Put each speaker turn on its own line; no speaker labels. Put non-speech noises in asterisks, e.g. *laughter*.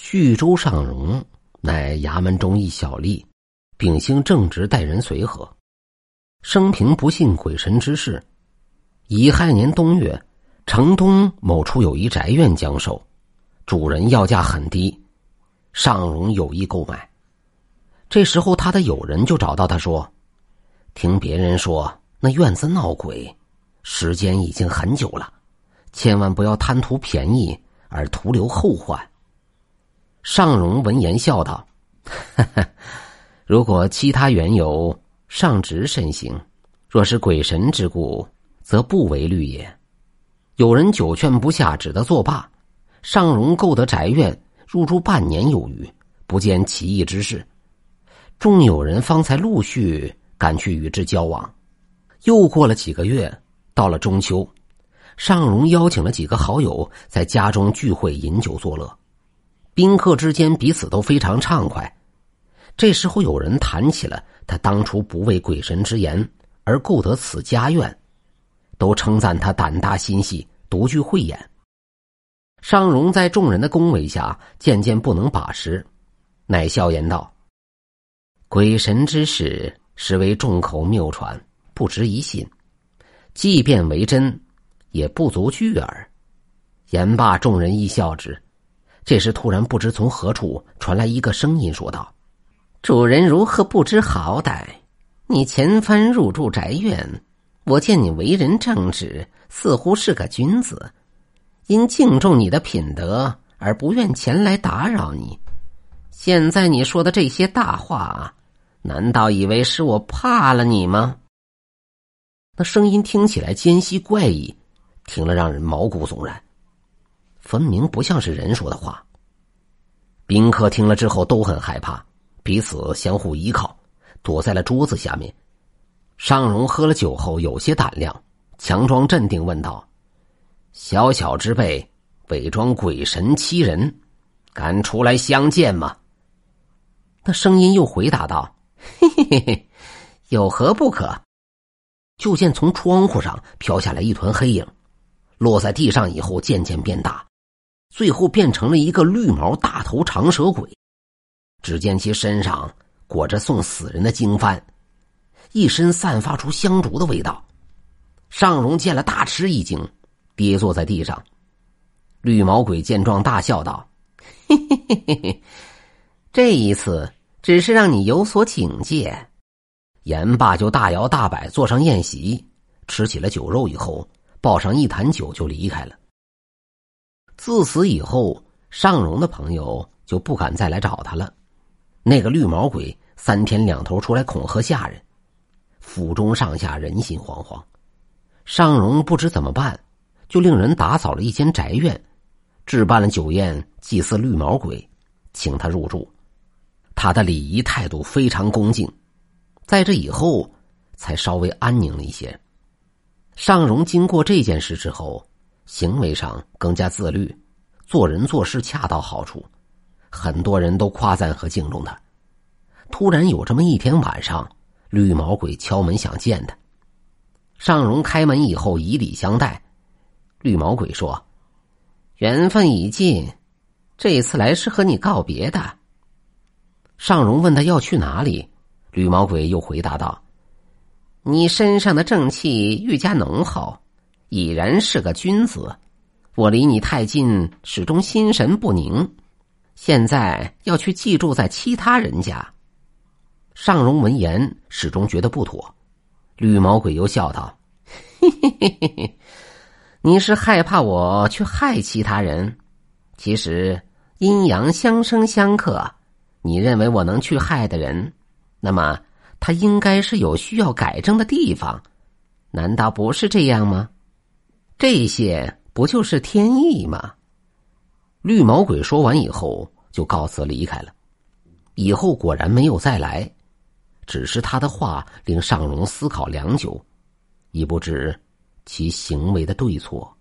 徐州尚荣乃衙门中一小吏，秉性正直，待人随和，生平不信鬼神之事。乙亥年冬月，城东某处有一宅院将售，主人要价很低，尚荣有意购买。这时候，他的友人就找到他说：“听别人说那院子闹鬼，时间已经很久了，千万不要贪图便宜而徒留后患。”尚荣闻言笑道：“ *laughs* 如果其他缘由，尚直慎行；若是鬼神之故，则不为虑也。”有人久劝不下，只得作罢。尚荣购得宅院，入住半年有余，不见奇异之事。众友人方才陆续赶去与之交往。又过了几个月，到了中秋，尚荣邀请了几个好友在家中聚会饮酒作乐。宾客之间彼此都非常畅快。这时候有人谈起了他当初不畏鬼神之言而购得此家院，都称赞他胆大心细、独具慧眼。尚荣在众人的恭维下渐渐不能把持，乃笑言道：“鬼神之事实为众口谬传，不值一信。即便为真，也不足惧耳。”言罢，众人亦笑之。这时，突然不知从何处传来一个声音，说道：“主人如何不知好歹？你前番入住宅院，我见你为人正直，似乎是个君子，因敬重你的品德而不愿前来打扰你。现在你说的这些大话，难道以为是我怕了你吗？”那声音听起来尖细怪异，听了让人毛骨悚然。分明不像是人说的话。宾客听了之后都很害怕，彼此相互依靠，躲在了桌子下面。尚荣喝了酒后有些胆量，强装镇定问道：“小小之辈，伪装鬼神欺人，敢出来相见吗？”那声音又回答道：“嘿嘿嘿嘿，有何不可？”就见从窗户上飘下来一团黑影，落在地上以后渐渐变大。最后变成了一个绿毛大头长蛇鬼，只见其身上裹着送死人的经幡，一身散发出香烛的味道。尚荣见了大吃一惊，跌坐在地上。绿毛鬼见状大笑道：“嘿嘿嘿嘿嘿，这一次只是让你有所警戒。”言罢就大摇大摆坐上宴席，吃起了酒肉以后，抱上一坛酒就离开了。自此以后，尚荣的朋友就不敢再来找他了。那个绿毛鬼三天两头出来恐吓下人，府中上下人心惶惶。尚荣不知怎么办，就令人打扫了一间宅院，置办了酒宴祭祀绿毛鬼，请他入住。他的礼仪态度非常恭敬，在这以后才稍微安宁了一些。尚荣经过这件事之后。行为上更加自律，做人做事恰到好处，很多人都夸赞和敬重他。突然有这么一天晚上，绿毛鬼敲门想见他。尚荣开门以后以礼相待，绿毛鬼说：“缘分已尽，这次来是和你告别的。”尚荣问他要去哪里，绿毛鬼又回答道：“你身上的正气愈加浓厚。”已然是个君子，我离你太近，始终心神不宁。现在要去寄住在其他人家。尚荣闻言，始终觉得不妥。绿毛鬼又笑道：“嘿嘿嘿嘿嘿，你是害怕我去害其他人？其实阴阳相生相克，你认为我能去害的人，那么他应该是有需要改正的地方，难道不是这样吗？”这些不就是天意吗？绿毛鬼说完以后就告辞离开了，以后果然没有再来。只是他的话令尚荣思考良久，已不知其行为的对错。